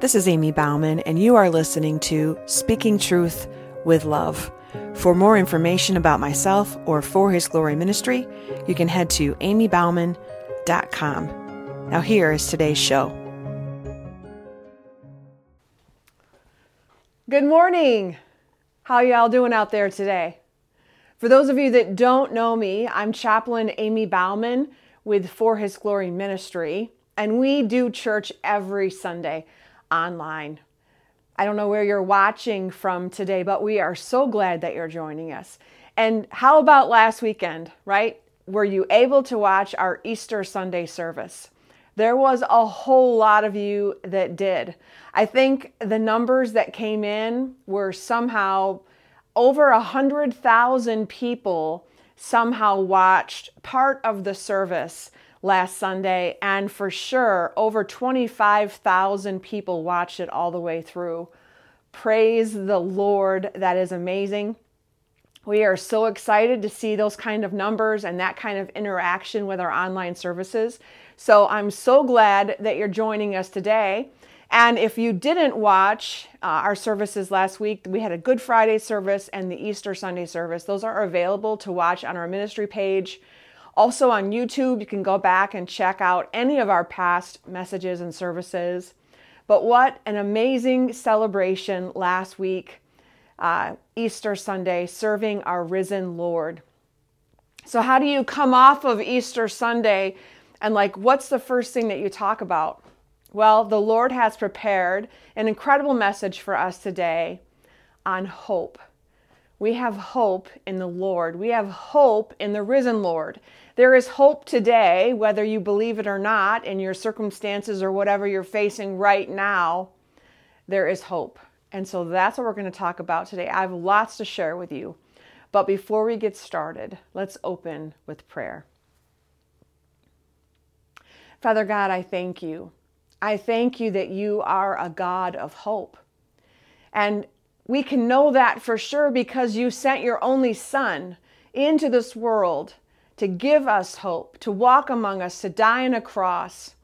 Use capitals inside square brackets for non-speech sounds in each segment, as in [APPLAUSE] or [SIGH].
This is Ammie Bouwman, and you are listening to Speaking Truth with Love. For more information about myself or For His Glory Ministry, you can head to ammiebouwman.com. Now, here is today's show. Good morning. How y'all doing out there today? For those of you that don't know me, I'm Chaplain Ammie Bouwman with For His Glory Ministry, and we do church every Sunday online. I don't know where you're watching from today, but we are so glad that you're joining us. And how about last weekend, right? Were you able to watch our Easter Sunday service? There was a whole lot of you that did. I think the numbers that came in were somehow over a hundred thousand people somehow watched part of the service last Sunday, and for sure, over 25,000 people watched it all the way through. Praise the Lord, that is amazing. We are so excited to see those kind of numbers and that kind of interaction with our online services. So I'm so glad that you're joining us today. And if you didn't watch uh, our services last week, we had a Good Friday service and the Easter Sunday service. Those are available to watch on our ministry page. Also on YouTube, you can go back and check out any of our past messages and services. But what an amazing celebration last week, uh, Easter Sunday, serving our risen Lord. So, how do you come off of Easter Sunday and, like, what's the first thing that you talk about? Well, the Lord has prepared an incredible message for us today on hope. We have hope in the Lord. We have hope in the risen Lord. There is hope today, whether you believe it or not, in your circumstances or whatever you're facing right now. There is hope. And so that's what we're going to talk about today. I have lots to share with you. But before we get started, let's open with prayer. Father God, I thank you. I thank you that you are a God of hope. And we can know that for sure because you sent your only Son into this world to give us hope, to walk among us, to die on a cross.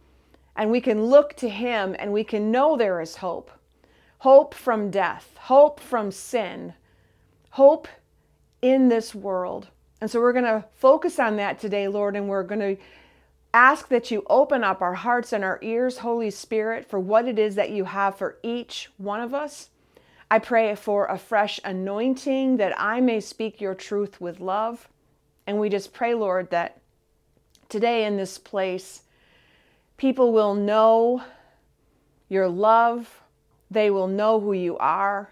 And we can look to Him and we can know there is hope hope from death, hope from sin, hope in this world. And so we're going to focus on that today, Lord, and we're going to ask that you open up our hearts and our ears, Holy Spirit, for what it is that you have for each one of us. I pray for a fresh anointing that I may speak your truth with love. And we just pray, Lord, that today in this place, people will know your love, they will know who you are,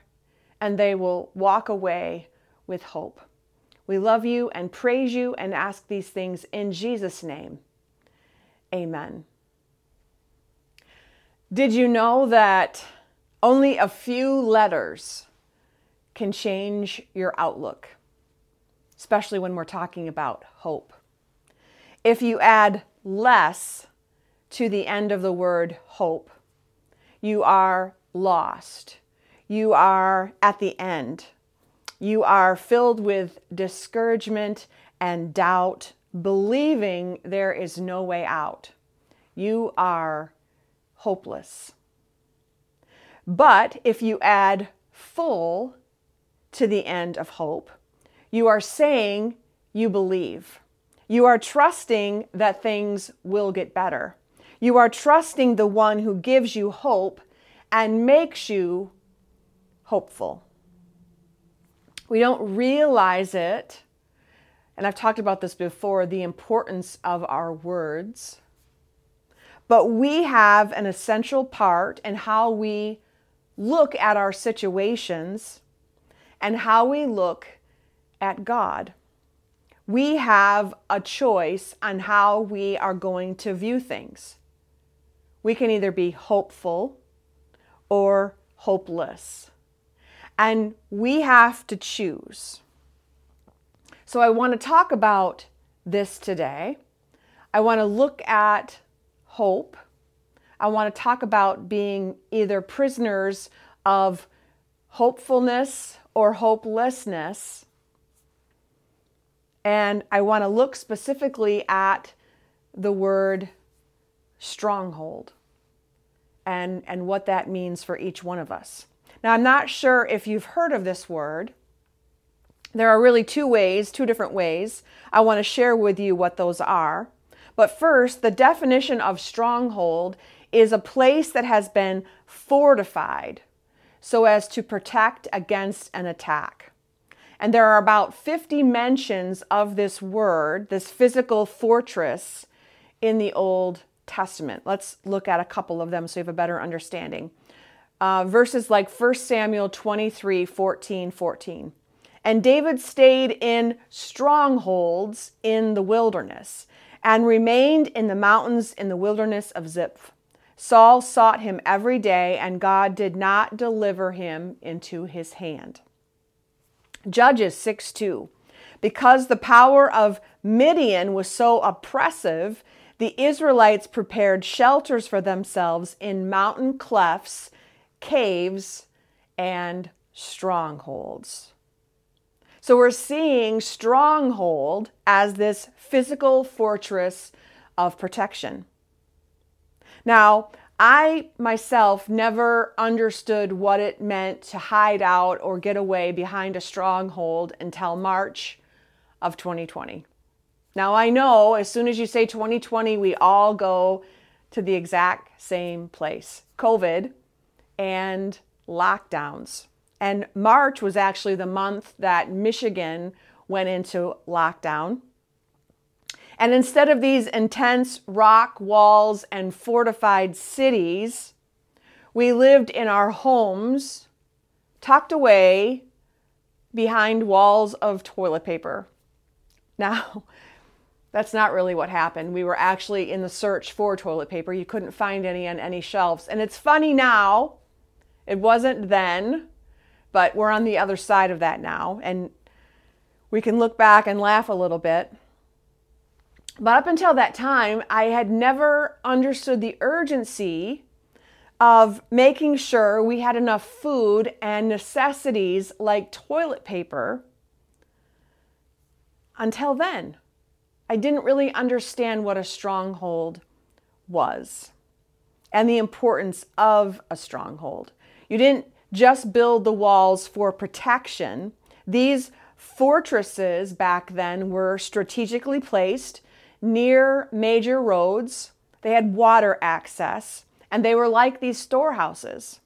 and they will walk away with hope. We love you and praise you and ask these things in Jesus' name. Amen. Did you know that only a few letters can change your outlook? especially when we're talking about hope. If you add less to the end of the word hope, you are lost. You are at the end. You are filled with discouragement and doubt, believing there is no way out. You are hopeless. But if you add full to the end of hope, you are saying you believe. You are trusting that things will get better. You are trusting the one who gives you hope and makes you hopeful. We don't realize it, and I've talked about this before the importance of our words. But we have an essential part in how we look at our situations and how we look at God. We have a choice on how we are going to view things. We can either be hopeful or hopeless. And we have to choose. So I want to talk about this today. I want to look at hope. I want to talk about being either prisoners of hopefulness or hopelessness. And I want to look specifically at the word stronghold. and, and what that means for each one of us. Now, I'm not sure if you've heard of this word. There are really two ways, two different ways. I want to share with you what those are. But first, the definition of stronghold is a place that has been fortified so as to protect against an attack. And there are about 50 mentions of this word, this physical fortress, in the Old Testament. Let's look at a couple of them so you have a better understanding. Uh, verses like 1 Samuel 23 14, 14. And David stayed in strongholds in the wilderness and remained in the mountains in the wilderness of Ziph. Saul sought him every day, and God did not deliver him into his hand. Judges 6 2. Because the power of Midian was so oppressive, the Israelites prepared shelters for themselves in mountain clefts, caves, and strongholds. So we're seeing stronghold as this physical fortress of protection. Now, I myself never understood what it meant to hide out or get away behind a stronghold until March of 2020. Now, I know as soon as you say 2020, we all go to the exact same place COVID and lockdowns. And March was actually the month that Michigan went into lockdown. And instead of these intense rock walls and fortified cities, we lived in our homes, tucked away behind walls of toilet paper. Now, [LAUGHS] that's not really what happened. We were actually in the search for toilet paper. You couldn't find any on any shelves. And it's funny now, it wasn't then. But we're on the other side of that now, and we can look back and laugh a little bit. But up until that time, I had never understood the urgency of making sure we had enough food and necessities like toilet paper until then. I didn't really understand what a stronghold was and the importance of a stronghold. You didn't just build the walls for protection. These fortresses back then were strategically placed near major roads. They had water access, and they were like these storehouses.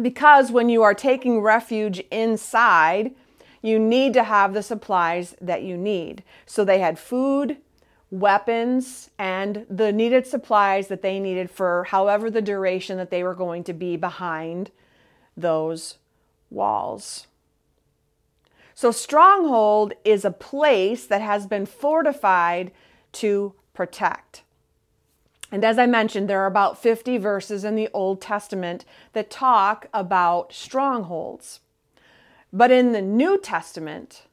Because when you are taking refuge inside, you need to have the supplies that you need. So they had food, weapons, and the needed supplies that they needed for however the duration that they were going to be behind those walls. So, stronghold is a place that has been fortified to protect. And as I mentioned, there are about 50 verses in the Old Testament that talk about strongholds. But in the New Testament,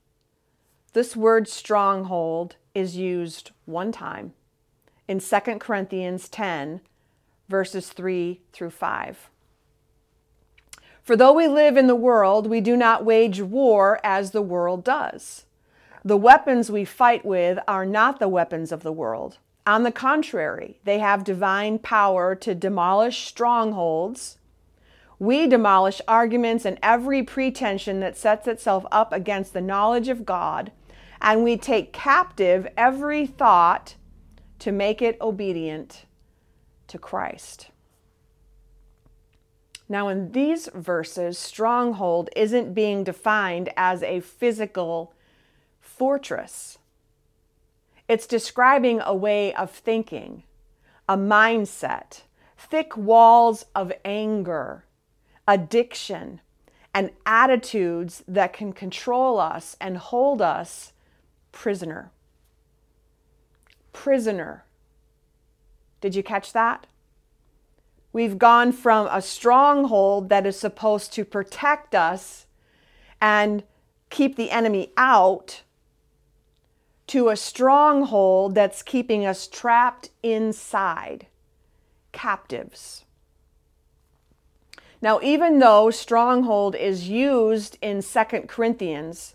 this word stronghold is used one time in 2 Corinthians 10, verses 3 through 5. For though we live in the world, we do not wage war as the world does. The weapons we fight with are not the weapons of the world. On the contrary, they have divine power to demolish strongholds. We demolish arguments and every pretension that sets itself up against the knowledge of God, and we take captive every thought to make it obedient to Christ. Now, in these verses, stronghold isn't being defined as a physical fortress. It's describing a way of thinking, a mindset, thick walls of anger, addiction, and attitudes that can control us and hold us prisoner. Prisoner. Did you catch that? We've gone from a stronghold that is supposed to protect us and keep the enemy out to a stronghold that's keeping us trapped inside, captives. Now, even though stronghold is used in Second Corinthians,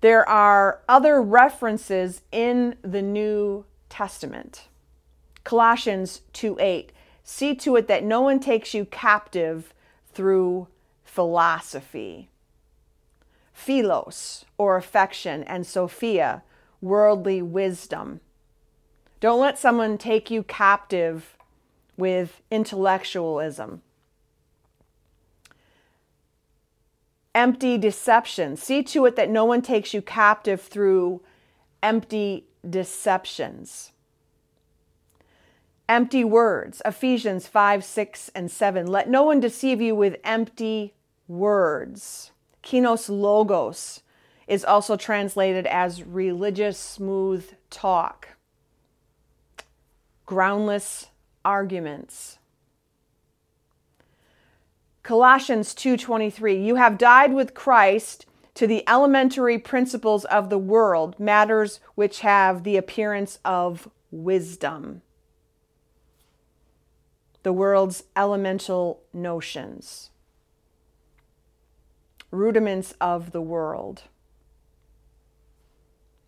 there are other references in the New Testament. Colossians 2 8 See to it that no one takes you captive through philosophy. Philos, or affection, and Sophia, worldly wisdom. Don't let someone take you captive with intellectualism. Empty deception. See to it that no one takes you captive through empty deceptions. Empty words. Ephesians 5, 6, and 7. Let no one deceive you with empty words. Kinos logos is also translated as religious smooth talk. Groundless arguments. Colossians 2:23 You have died with Christ to the elementary principles of the world, matters which have the appearance of wisdom. The world's elemental notions, rudiments of the world.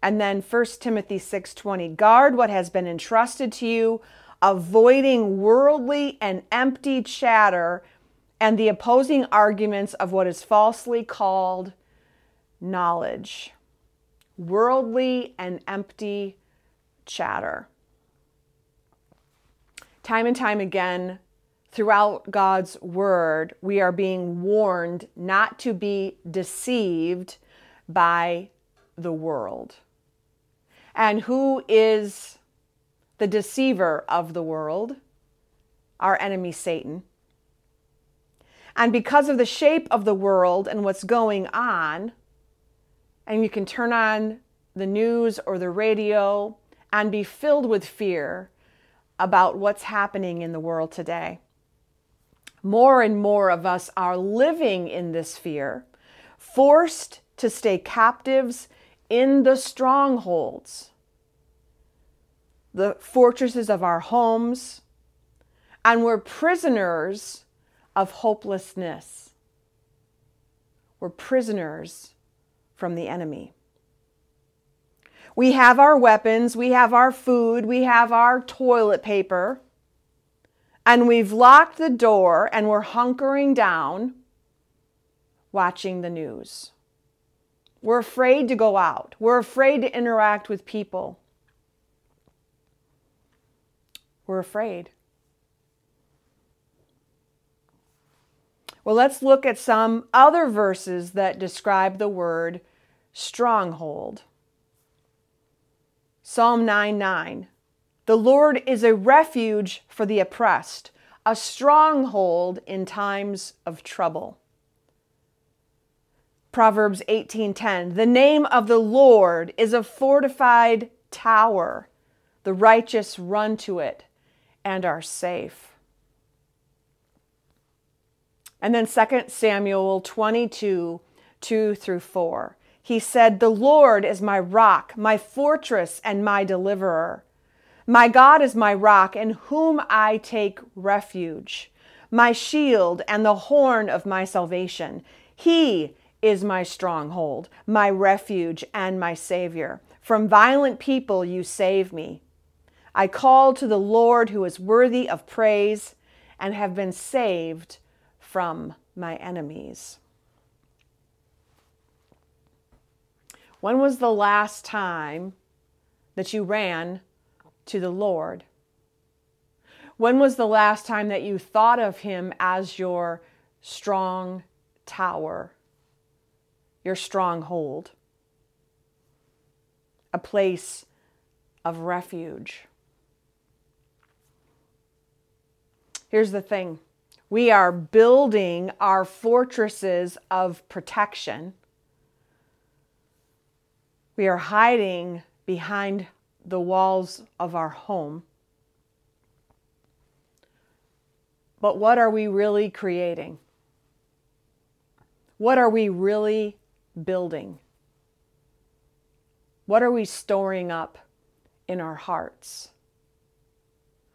And then 1 Timothy 6:20 Guard what has been entrusted to you, avoiding worldly and empty chatter and the opposing arguments of what is falsely called knowledge, worldly and empty chatter. Time and time again, throughout God's word, we are being warned not to be deceived by the world. And who is the deceiver of the world? Our enemy, Satan. And because of the shape of the world and what's going on, and you can turn on the news or the radio and be filled with fear about what's happening in the world today. More and more of us are living in this fear, forced to stay captives in the strongholds, the fortresses of our homes, and we're prisoners of hopelessness. We're prisoners from the enemy. We have our weapons, we have our food, we have our toilet paper, and we've locked the door and we're hunkering down watching the news. We're afraid to go out, we're afraid to interact with people. We're afraid. Well, let's look at some other verses that describe the word stronghold. Psalm 9 9. The Lord is a refuge for the oppressed, a stronghold in times of trouble. Proverbs 18:10 The name of the Lord is a fortified tower. The righteous run to it and are safe. And then 2 Samuel 22 2 through 4. He said, The Lord is my rock, my fortress, and my deliverer. My God is my rock, in whom I take refuge, my shield and the horn of my salvation. He is my stronghold, my refuge, and my Savior. From violent people you save me. I call to the Lord who is worthy of praise and have been saved from my enemies. When was the last time that you ran to the Lord? When was the last time that you thought of Him as your strong tower, your stronghold, a place of refuge? Here's the thing we are building our fortresses of protection. We are hiding behind the walls of our home. But what are we really creating? What are we really building? What are we storing up in our hearts?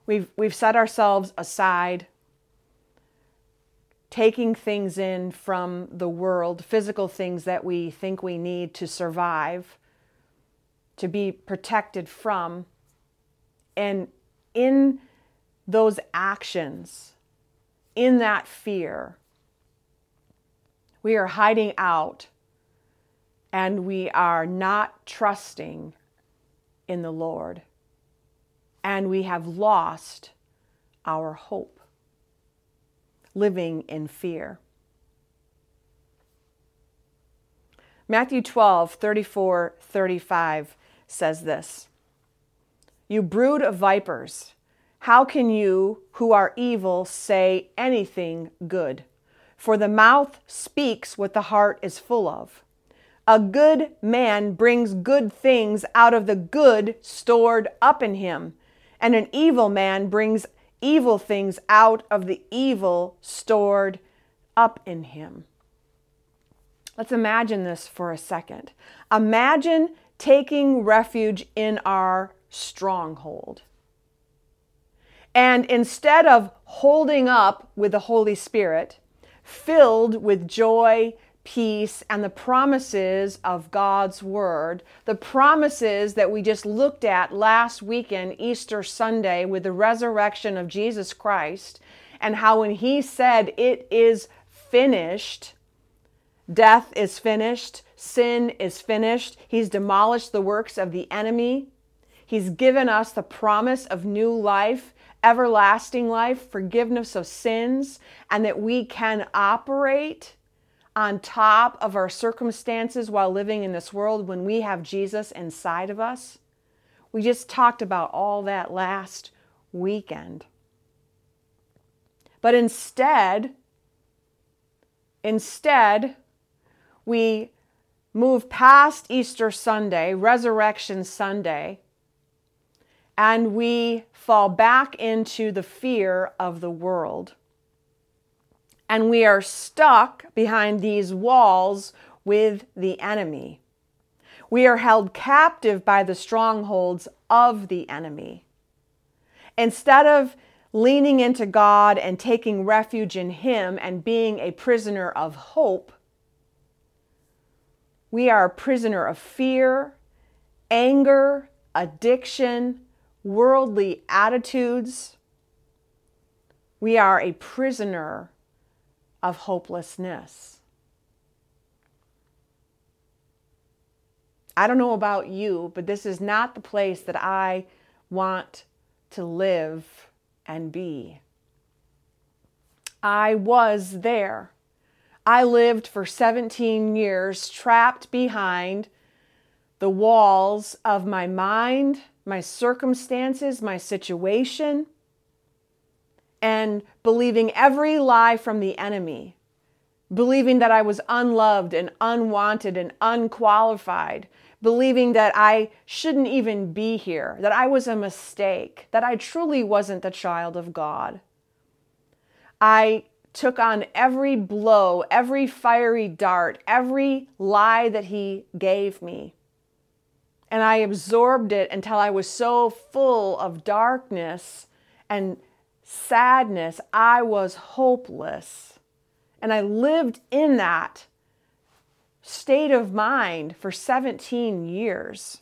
We've, we've set ourselves aside taking things in from the world, physical things that we think we need to survive, to be protected from. And in those actions, in that fear, we are hiding out and we are not trusting in the Lord. And we have lost our hope, living in fear. Matthew 12, 34, 35 says this You brood of vipers, how can you who are evil say anything good? For the mouth speaks what the heart is full of. A good man brings good things out of the good stored up in him, and an evil man brings evil things out of the evil stored up in him. Let's imagine this for a second. Imagine taking refuge in our stronghold. And instead of holding up with the Holy Spirit, filled with joy, peace, and the promises of God's Word, the promises that we just looked at last weekend, Easter Sunday, with the resurrection of Jesus Christ, and how when He said, It is finished, death is finished, sin is finished, He's demolished the works of the enemy. He's given us the promise of new life everlasting life, forgiveness of sins, and that we can operate on top of our circumstances while living in this world when we have Jesus inside of us. We just talked about all that last weekend. But instead, instead, we move past Easter Sunday, Resurrection Sunday, and we fall back into the fear of the world. And we are stuck behind these walls with the enemy. We are held captive by the strongholds of the enemy. Instead of leaning into God and taking refuge in Him and being a prisoner of hope, we are a prisoner of fear, anger, addiction, worldly attitudes. We are a prisoner of hopelessness. I don't know about you, but this is not the place that I want to live and be. I was there. I lived for 17 years trapped behind the walls of my mind my circumstances, my situation, and believing every lie from the enemy, believing that I was unloved and unwanted and unqualified, believing that I shouldn't even be here, that I was a mistake, that I truly wasn't the child of God. I took on every blow, every fiery dart, every lie that he gave me and I absorbed it until I was so full of darkness and sadness, I was hopeless. And I lived in that state of mind for 17 years.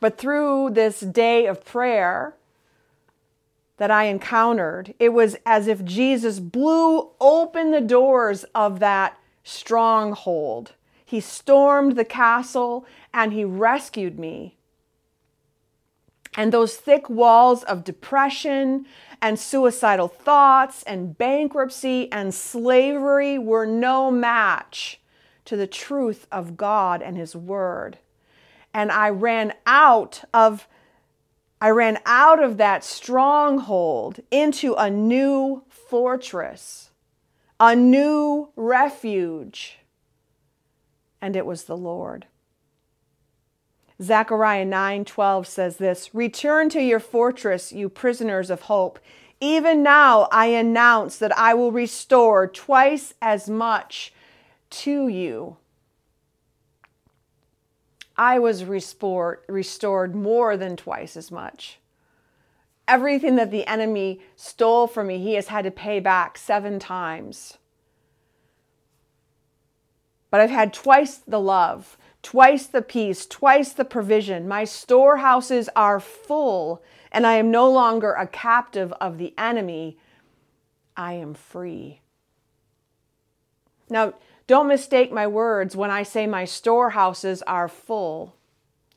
But through this day of prayer that I encountered, it was as if Jesus blew open the doors of that stronghold he stormed the castle and he rescued me. And those thick walls of depression and suicidal thoughts and bankruptcy and slavery were no match to the truth of God and His Word. And I ran out of I ran out of that stronghold into a new fortress, a new refuge and it was the Lord. Zechariah 9:12 says this, "Return to your fortress, you prisoners of hope. Even now I announce that I will restore twice as much to you." I was restored, more than twice as much. Everything that the enemy stole from me, he has had to pay back seven times but I've had twice the love, twice the peace, twice the provision. My storehouses are full, and I am no longer a captive of the enemy. I am free. Now, don't mistake my words when I say my storehouses are full.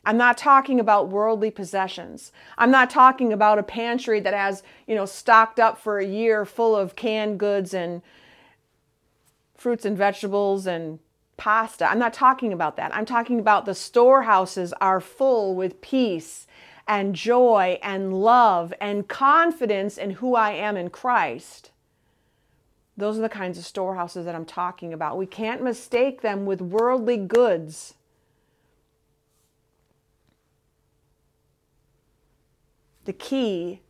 I'm not talking about worldly possessions. I'm not talking about a pantry that has, you know, stocked up for a year full of canned goods and fruits and vegetables and pasta. I'm not talking about that. I'm talking about the storehouses are full with peace and joy and love and confidence in who I am in Christ. Those are the kinds of storehouses that I'm talking about. We can't mistake them with worldly goods. The key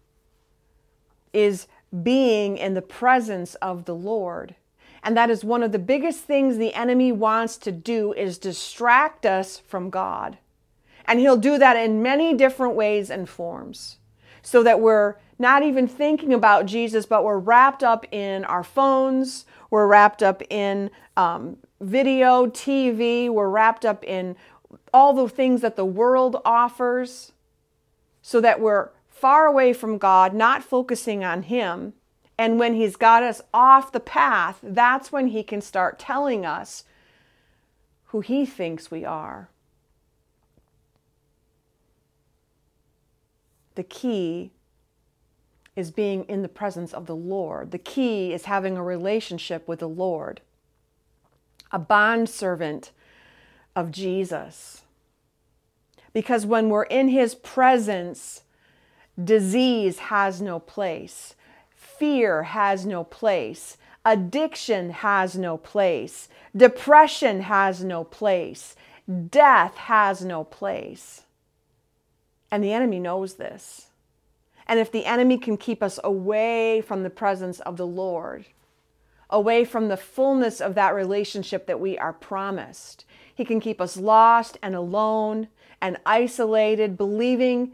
is being in the presence of the Lord. And that is one of the biggest things the enemy wants to do is distract us from God. And he'll do that in many different ways and forms. So that we're not even thinking about Jesus, but we're wrapped up in our phones, we're wrapped up in um, video, TV, we're wrapped up in all the things that the world offers, so that we're far away from God, not focusing on Him and when He's got us off the path, that's when He can start telling us who He thinks we are. The key is being in the presence of the Lord. The key is having a relationship with the Lord, a bondservant of Jesus. Because when we're in His presence, disease has no place. Fear has no place. Addiction has no place. Depression has no place. Death has no place. And the enemy knows this. And if the enemy can keep us away from the presence of the Lord, away from the fullness of that relationship that we are promised, he can keep us lost and alone and isolated, believing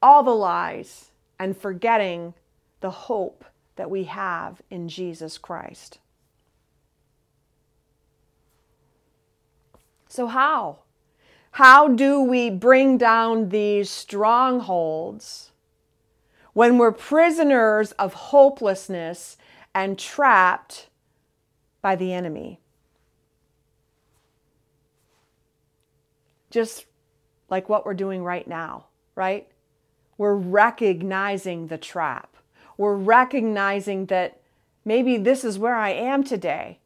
all the lies and forgetting the hope that we have in Jesus Christ. So, how? How do we bring down these strongholds when we're prisoners of hopelessness and trapped by the enemy? Just like what we're doing right now, right? We're recognizing the trap we're recognizing that maybe this is where I am today.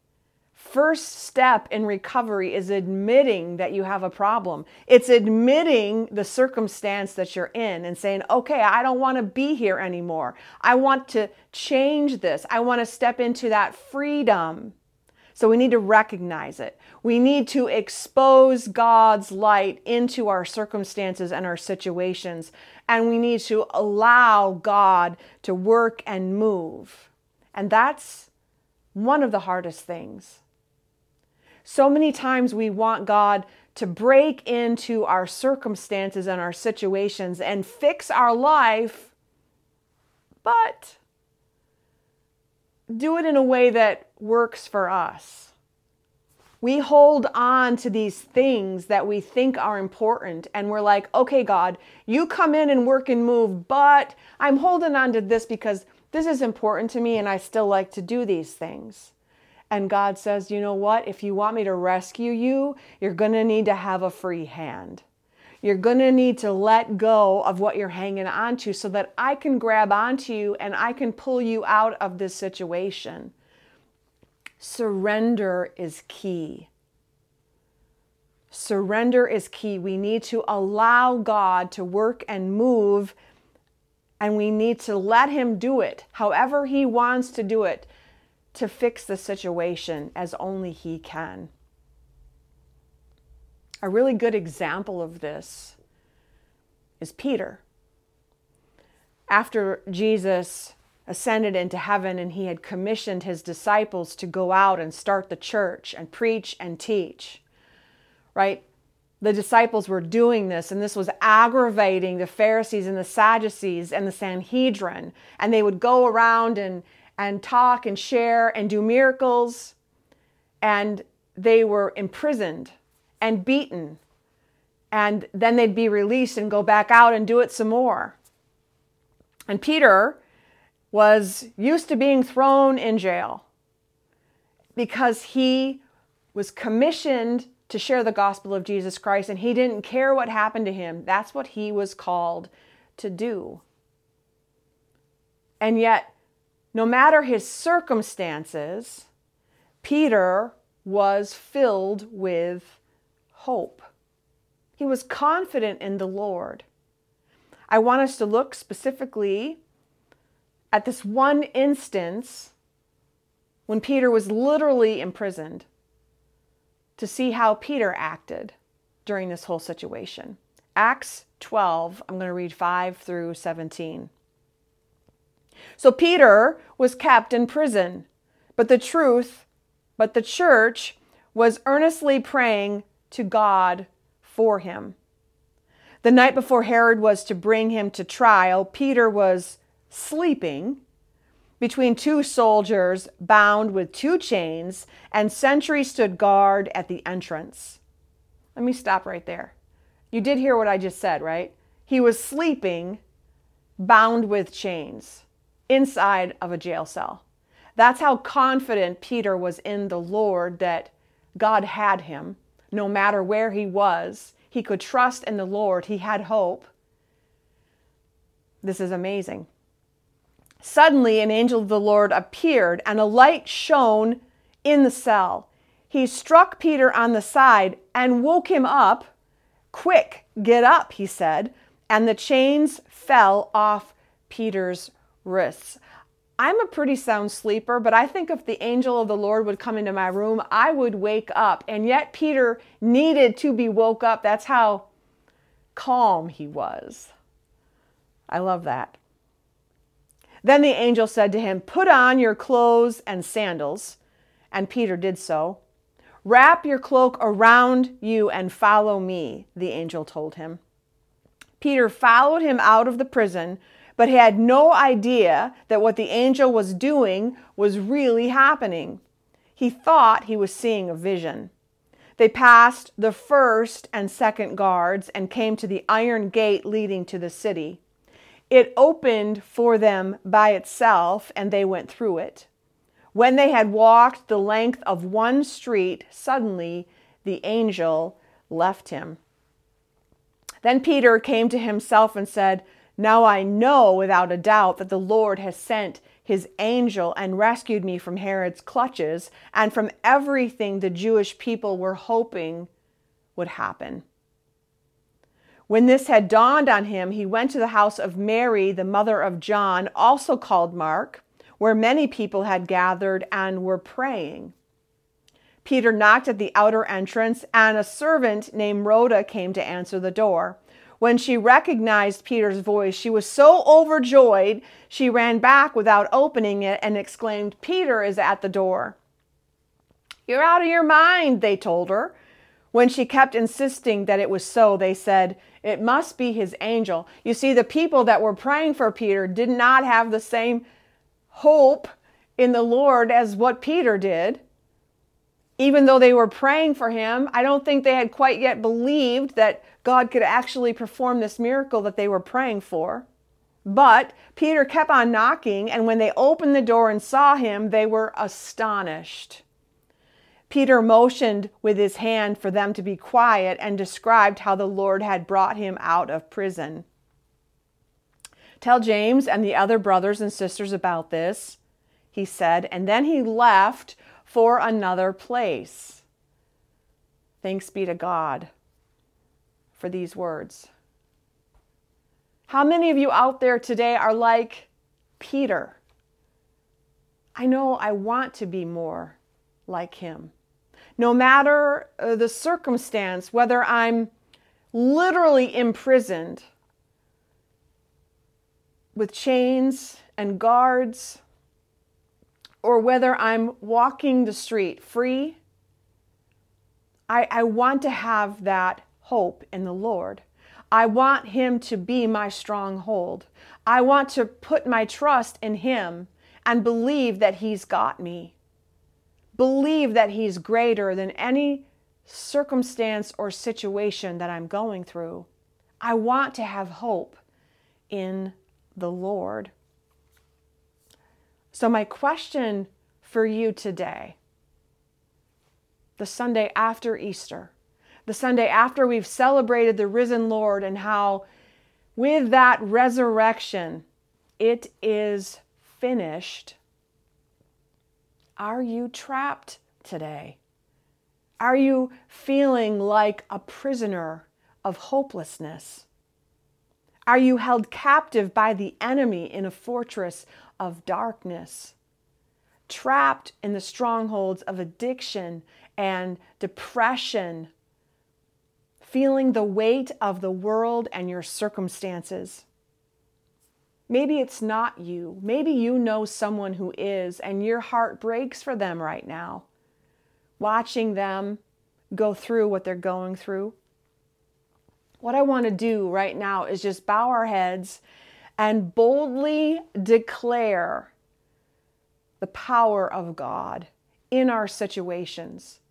First step in recovery is admitting that you have a problem. It's admitting the circumstance that you're in and saying, okay, I don't want to be here anymore. I want to change this. I want to step into that freedom. So we need to recognize it. We need to expose God's light into our circumstances and our situations. And we need to allow God to work and move. And that's one of the hardest things. So many times we want God to break into our circumstances and our situations and fix our life, but do it in a way that works for us. We hold on to these things that we think are important, and we're like, okay, God, you come in and work and move, but I'm holding on to this because this is important to me and I still like to do these things. And God says, you know what? If you want me to rescue you, you're going to need to have a free hand. You're going to need to let go of what you're hanging on to so that I can grab onto you and I can pull you out of this situation. Surrender is key. Surrender is key. We need to allow God to work and move, and we need to let Him do it however He wants to do it to fix the situation as only He can. A really good example of this is Peter. After Jesus ascended into heaven and he had commissioned his disciples to go out and start the church and preach and teach, right? The disciples were doing this, and this was aggravating the Pharisees and the Sadducees and the Sanhedrin. And they would go around and, and talk and share and do miracles, and they were imprisoned and beaten and then they'd be released and go back out and do it some more. And Peter was used to being thrown in jail because he was commissioned to share the gospel of Jesus Christ and he didn't care what happened to him. That's what he was called to do. And yet, no matter his circumstances, Peter was filled with hope. He was confident in the Lord. I want us to look specifically at this one instance when Peter was literally imprisoned to see how Peter acted during this whole situation. Acts 12, I'm going to read 5 through 17. So Peter was kept in prison, but the truth, but the church was earnestly praying to God for him. The night before Herod was to bring him to trial, Peter was sleeping between two soldiers bound with two chains, and sentries stood guard at the entrance. Let me stop right there. You did hear what I just said, right? He was sleeping bound with chains inside of a jail cell. That's how confident Peter was in the Lord that God had him no matter where he was. He could trust in the Lord. He had hope. This is amazing. Suddenly, an angel of the Lord appeared, and a light shone in the cell. He struck Peter on the side and woke him up. Quick, get up, he said, and the chains fell off Peter's wrists. I'm a pretty sound sleeper, but I think if the angel of the Lord would come into my room, I would wake up. And yet, Peter needed to be woke up. That's how calm he was. I love that. Then the angel said to him, Put on your clothes and sandals. And Peter did so. Wrap your cloak around you and follow me, the angel told him. Peter followed him out of the prison but had no idea that what the angel was doing was really happening. He thought he was seeing a vision. They passed the first and second guards and came to the iron gate leading to the city. It opened for them by itself, and they went through it. When they had walked the length of one street, suddenly the angel left him. Then Peter came to himself and said, now I know without a doubt that the Lord has sent his angel and rescued me from Herod's clutches and from everything the Jewish people were hoping would happen. When this had dawned on him, he went to the house of Mary, the mother of John, also called Mark, where many people had gathered and were praying. Peter knocked at the outer entrance, and a servant named Rhoda came to answer the door. When she recognized Peter's voice, she was so overjoyed she ran back without opening it and exclaimed, Peter is at the door. You're out of your mind, they told her. When she kept insisting that it was so, they said, It must be his angel. You see, the people that were praying for Peter did not have the same hope in the Lord as what Peter did. Even though they were praying for him, I don't think they had quite yet believed that God could actually perform this miracle that they were praying for. But Peter kept on knocking, and when they opened the door and saw him, they were astonished. Peter motioned with his hand for them to be quiet and described how the Lord had brought him out of prison. Tell James and the other brothers and sisters about this, he said, and then he left for another place. Thanks be to God for these words. How many of you out there today are like Peter? I know I want to be more like him. No matter uh, the circumstance, whether I'm literally imprisoned with chains and guards, or whether I'm walking the street free, I, I want to have that hope in the Lord. I want Him to be my stronghold. I want to put my trust in Him and believe that He's got me. Believe that He's greater than any circumstance or situation that I'm going through. I want to have hope in the Lord. So, my question for you today, the Sunday after Easter, the Sunday after we've celebrated the risen Lord, and how with that resurrection, it is finished. Are you trapped today? Are you feeling like a prisoner of hopelessness? Are you held captive by the enemy in a fortress of darkness? Trapped in the strongholds of addiction and depression, feeling the weight of the world and your circumstances? Maybe it's not you. Maybe you know someone who is, and your heart breaks for them right now, watching them go through what they're going through. What I want to do right now is just bow our heads and boldly declare the power of God in our situations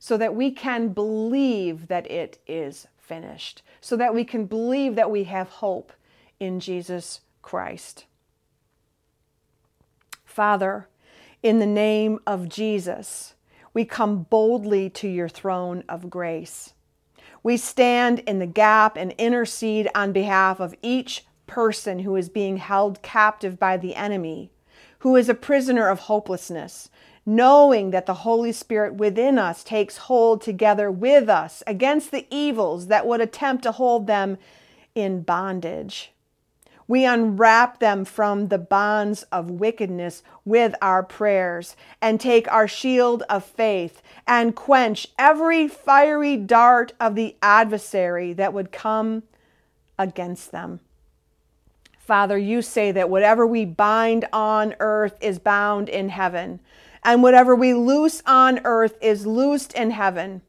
so that we can believe that it is finished, so that we can believe that we have hope in Jesus Christ. Father, in the name of Jesus, we come boldly to your throne of grace. We stand in the gap and intercede on behalf of each person who is being held captive by the enemy, who is a prisoner of hopelessness, knowing that the Holy Spirit within us takes hold together with us against the evils that would attempt to hold them in bondage. We unwrap them from the bonds of wickedness with our prayers and take our shield of faith and quench every fiery dart of the adversary that would come against them. Father, you say that whatever we bind on earth is bound in heaven, and whatever we loose on earth is loosed in heaven.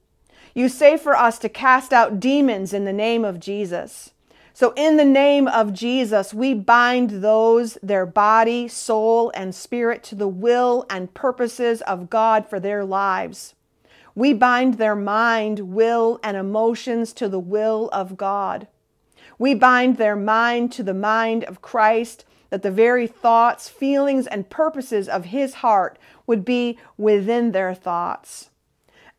You say for us to cast out demons in the name of Jesus. So, in the name of Jesus, we bind those, their body, soul, and spirit to the will and purposes of God for their lives. We bind their mind, will, and emotions to the will of God. We bind their mind to the mind of Christ, that the very thoughts, feelings, and purposes of his heart would be within their thoughts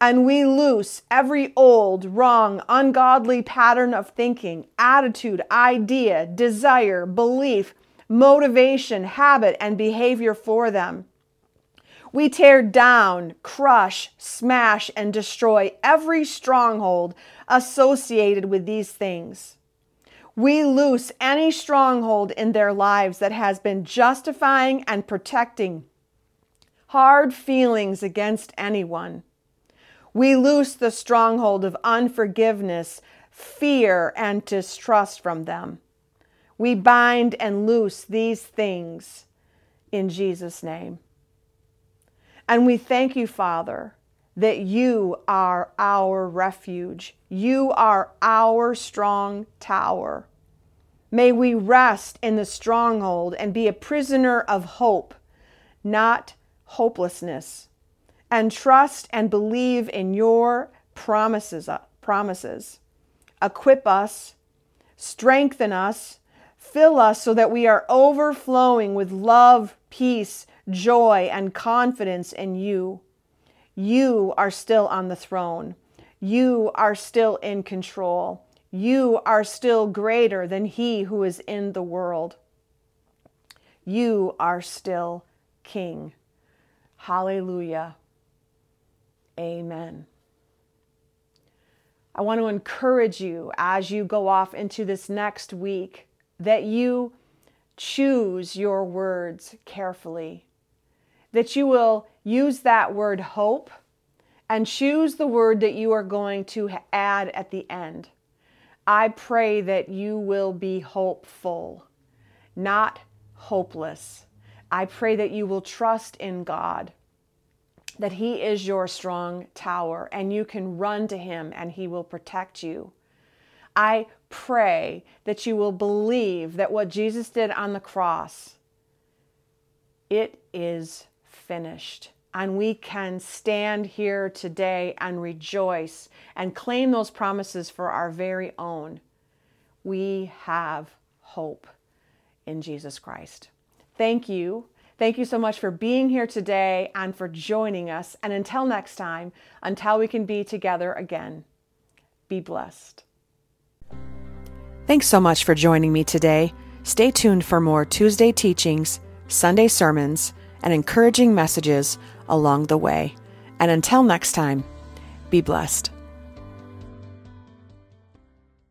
and we loose every old, wrong, ungodly pattern of thinking, attitude, idea, desire, belief, motivation, habit, and behavior for them. We tear down, crush, smash, and destroy every stronghold associated with these things. We loose any stronghold in their lives that has been justifying and protecting hard feelings against anyone. We loose the stronghold of unforgiveness, fear, and distrust from them. We bind and loose these things in Jesus' name. And we thank you, Father, that you are our refuge. You are our strong tower. May we rest in the stronghold and be a prisoner of hope, not hopelessness and trust and believe in your promises uh, promises. Equip us strengthen us fill us so that we are overflowing with love peace joy and confidence in you. You are still on the throne. You are still in control. You are still greater than he who is in the world. You are still king hallelujah Amen. I want to encourage you as you go off into this next week that you choose your words carefully, that you will use that word hope and choose the word that you are going to add at the end. I pray that you will be hopeful, not hopeless. I pray that you will trust in God that He is your strong tower and you can run to Him and He will protect you. I pray that you will believe that what Jesus did on the cross, it is finished. and we can stand here today and rejoice and claim those promises for our very own. We have hope in Jesus Christ. Thank you. Thank you so much for being here today and for joining us. And until next time, until we can be together again, be blessed. Thanks so much for joining me today. Stay tuned for more Tuesday teachings, Sunday sermons, and encouraging messages along the way. And until next time, be blessed.